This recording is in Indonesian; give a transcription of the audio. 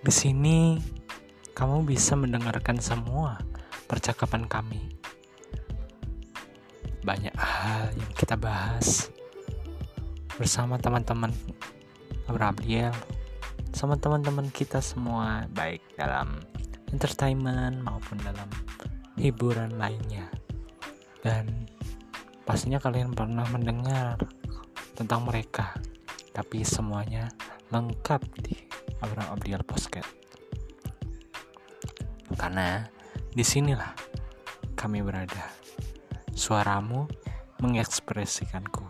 Di sini kamu bisa mendengarkan semua percakapan kami. Banyak hal yang kita bahas bersama teman-teman Abraham sama teman-teman kita semua baik dalam entertainment maupun dalam hiburan lainnya. Dan pastinya kalian pernah mendengar tentang mereka, tapi semuanya lengkap di Abraham Abdiel Posket. Karena di sinilah kami berada. Suaramu mengekspresikanku.